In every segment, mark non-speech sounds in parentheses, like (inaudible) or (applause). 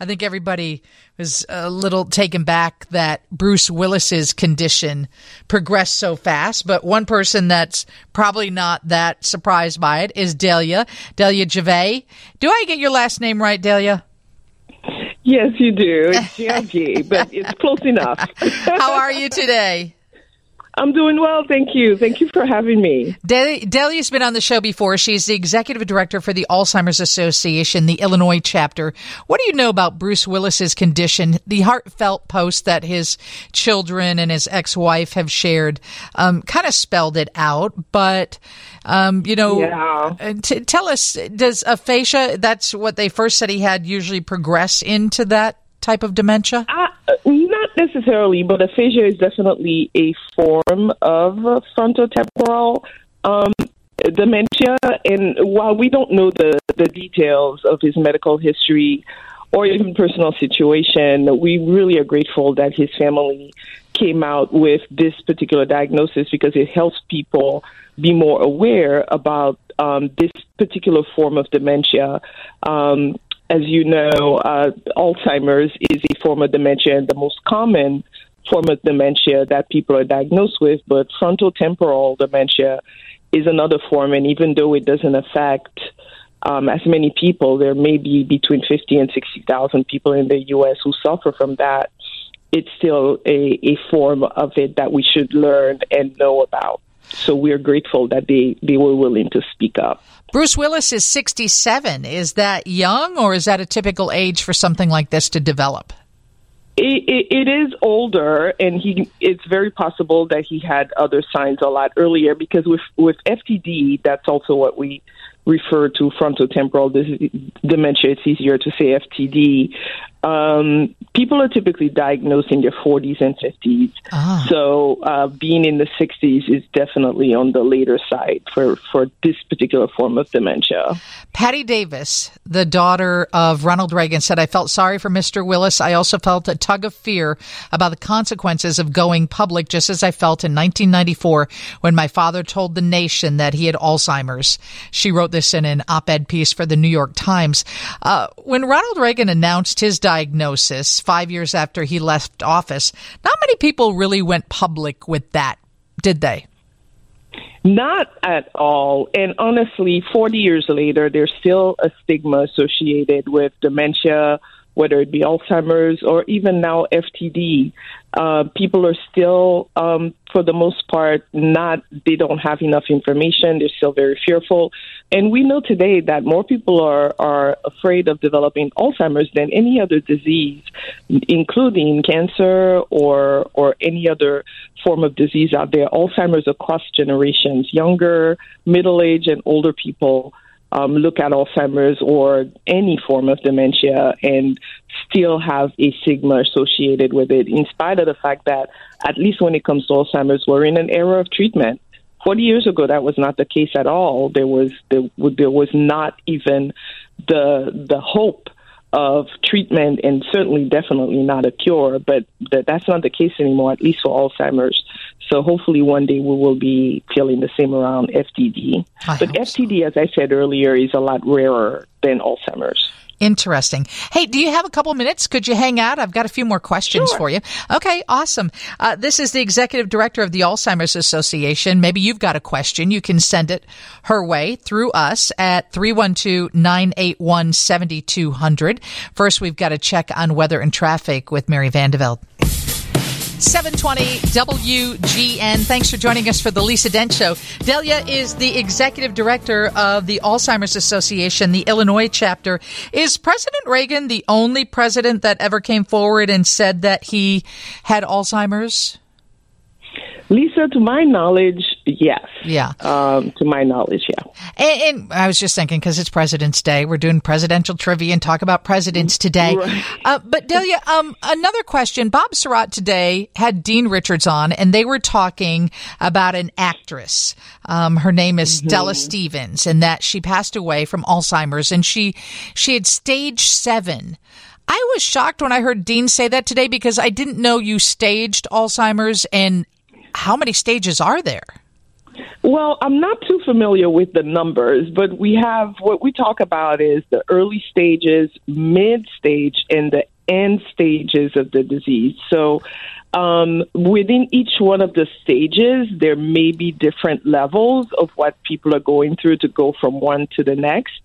I think everybody was a little taken back that Bruce Willis's condition progressed so fast. But one person that's probably not that surprised by it is Delia, Delia Gervais. Do I get your last name right, Delia? Yes, you do. It's (laughs) GLG, but it's close enough. How are you today? I'm doing well, thank you. Thank you for having me. Delia's been on the show before. She's the executive director for the Alzheimer's Association, the Illinois chapter. What do you know about Bruce Willis's condition? The heartfelt post that his children and his ex-wife have shared um, kind of spelled it out, but um, you know, yeah. T- tell us, does aphasia? That's what they first said he had. Usually progress into that type of dementia? Uh, necessarily, but aphasia is definitely a form of frontotemporal um, dementia. And while we don't know the, the details of his medical history or even personal situation, we really are grateful that his family came out with this particular diagnosis because it helps people be more aware about um, this particular form of dementia. Um, as you know, uh, Alzheimer's is a form of dementia the most common form of dementia that people are diagnosed with, but frontotemporal dementia is another form, and even though it doesn't affect um, as many people, there may be between 50 and 60,000 people in the U.S. who suffer from that. It's still a, a form of it that we should learn and know about. So we're grateful that they, they were willing to speak up. Bruce Willis is 67. Is that young or is that a typical age for something like this to develop? It, it, it is older, and he. It's very possible that he had other signs a lot earlier because with with FTD, that's also what we refer to frontotemporal dementia. It's easier to say FTD. Um, people are typically diagnosed in their 40s and 50s. Ah. So uh, being in the 60s is definitely on the later side for, for this particular form of dementia. Patti Davis, the daughter of Ronald Reagan, said, I felt sorry for Mr. Willis. I also felt a tug of fear about the consequences of going public, just as I felt in 1994 when my father told the nation that he had Alzheimer's. She wrote this in an op ed piece for the New York Times. Uh, when Ronald Reagan announced his diagnosis five years after he left office, not many people really went public with that, did they? Not at all. And honestly, 40 years later, there's still a stigma associated with dementia, whether it be Alzheimer's or even now FTD. Uh, people are still, um, for the most part, not, they don't have enough information. They're still very fearful. And we know today that more people are, are afraid of developing Alzheimer's than any other disease, including cancer or, or any other form of disease out there. Alzheimer's across generations, younger, middle age, and older people um, look at Alzheimer's or any form of dementia and still have a stigma associated with it, in spite of the fact that, at least when it comes to Alzheimer's, we're in an era of treatment. 40 years ago, that was not the case at all. There was there, there was not even the the hope of treatment, and certainly, definitely not a cure. But that, that's not the case anymore, at least for Alzheimer's. So hopefully one day we will be feeling the same around FTD. I but FTD, so. as I said earlier, is a lot rarer than Alzheimer's. Interesting. Hey, do you have a couple minutes? Could you hang out? I've got a few more questions sure. for you. Okay, awesome. Uh, this is the executive director of the Alzheimer's Association. Maybe you've got a question. You can send it her way through us at 312-981-7200. First, we've got to check on weather and traffic with Mary Vandeveld. 720 WGN. Thanks for joining us for the Lisa Dent Show. Delia is the executive director of the Alzheimer's Association, the Illinois chapter. Is President Reagan the only president that ever came forward and said that he had Alzheimer's? Lisa, to my knowledge, yes. Yeah. Um, to my knowledge, yeah. And, and I was just thinking because it's President's Day, we're doing presidential trivia and talk about presidents today. Right. Uh, but Delia, um, another question. Bob Sirott today had Dean Richards on, and they were talking about an actress. Um, her name is Mm-hmm. Stella Stevens, and that she passed away from Alzheimer's, and she she had stage seven. I was shocked when I heard Dean say that today because I didn't know you staged Alzheimer's and how many stages are there? Well, I'm not too familiar with the numbers, but we have what we talk about is the early stages, mid stage, and the end stages of the disease. So, um, within each one of the stages, there may be different levels of what people are going through to go from one to the next.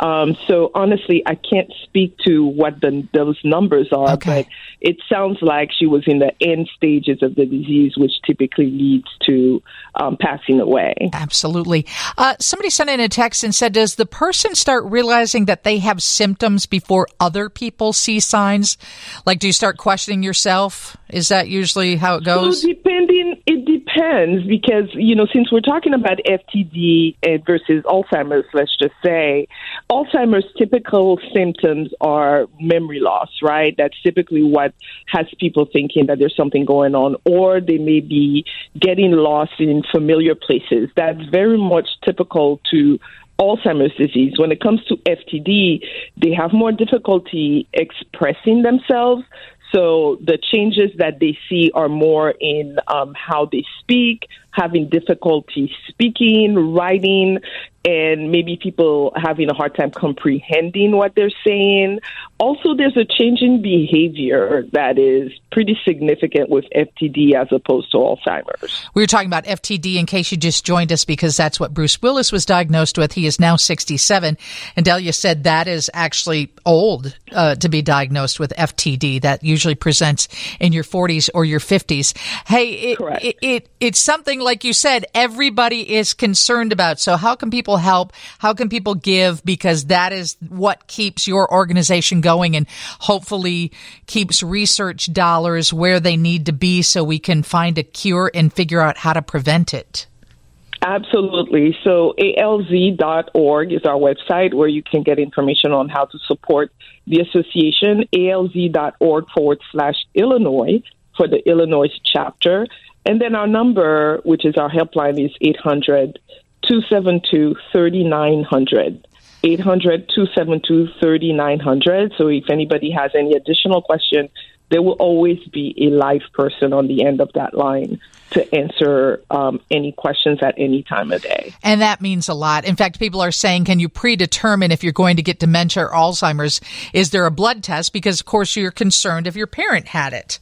Um, so, honestly, I can't speak to what the, those numbers are, Okay. but it sounds like she was in the end stages of the disease, which typically leads to um, passing away. Absolutely. Uh, somebody sent in a text and said, Does the person start realizing that they have symptoms before other people see signs? Like, do you start questioning yourself? Is that usually how it goes? So depending, it depends because you know since we're talking about FTD eh, versus Alzheimer's, let's just say Alzheimer's typical symptoms are memory loss, right? That's typically what has people thinking that there's something going on, or they may be getting lost in familiar places. That's very much typical to Alzheimer's disease. When it comes to FTD, they have more difficulty expressing themselves. So the changes that they see are more in um, how they speak, having difficulty speaking, writing, and maybe people having a hard time comprehending what they're saying. Also, there's a change in behavior that is pretty significant with FTD as opposed to Alzheimer's. We were talking about FTD in case you just joined us because that's what Bruce Willis was diagnosed with. He is now 67. And Delia said that is actually old uh, to be diagnosed with FTD. That usually presents in your 40s or your 50s. Hey, it, it, it, it's something like you said, everybody is concerned about. So how can people help? How can people give? Because that is what keeps your organization going and hopefully keeps research dollars where they need to be so we can find a cure and figure out how to prevent it. Absolutely. So alz.org is our website where you can get information on how to support the association, alz.org forward slash Illinois for the Illinois chapter. And then our number, which is our helpline, is 800 272 3900. 800 272 3900. So if anybody has any additional questions, there will always be a live person on the end of that line to answer um, any questions at any time of day. And that means a lot. In fact, people are saying, can you predetermine if you're going to get dementia or Alzheimer's? Is there a blood test? Because, of course, you're concerned if your parent had it.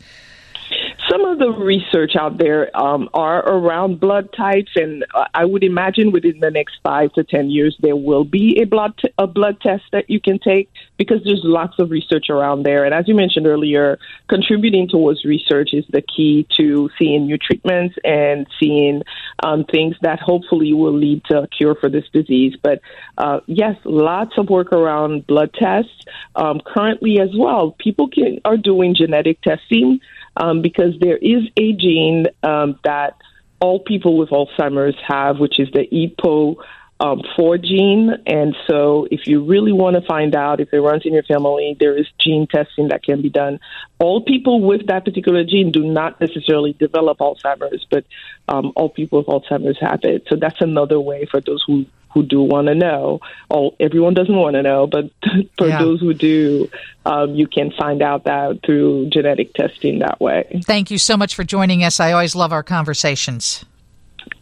Some of the research out there um, are around blood types, and uh, I would imagine within the next five to ten years there will be a blood t- a blood test that you can take because there's lots of research around there. And as you mentioned earlier, contributing towards research is the key to seeing new treatments and seeing um, things that hopefully will lead to a cure for this disease. But uh, yes, lots of work around blood tests um, currently as well. People can, are doing genetic testing um, because there is a gene um, that all people with Alzheimer's have, which is the EPO um, 4 gene. And so, if you really want to find out if it runs in your family, there is gene testing that can be done. All people with that particular gene do not necessarily develop Alzheimer's, but um, all people with Alzheimer's have it. So, that's another way for those who who do want to know. All everyone doesn't want to know, but (laughs) for Yeah. those who do, um, you can find out that through genetic testing that way. Thank you so much for joining us. I always love our conversations.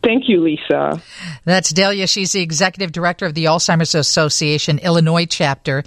Thank you, Lisa. That's Delia. She's the executive director of the Alzheimer's Association Illinois chapter.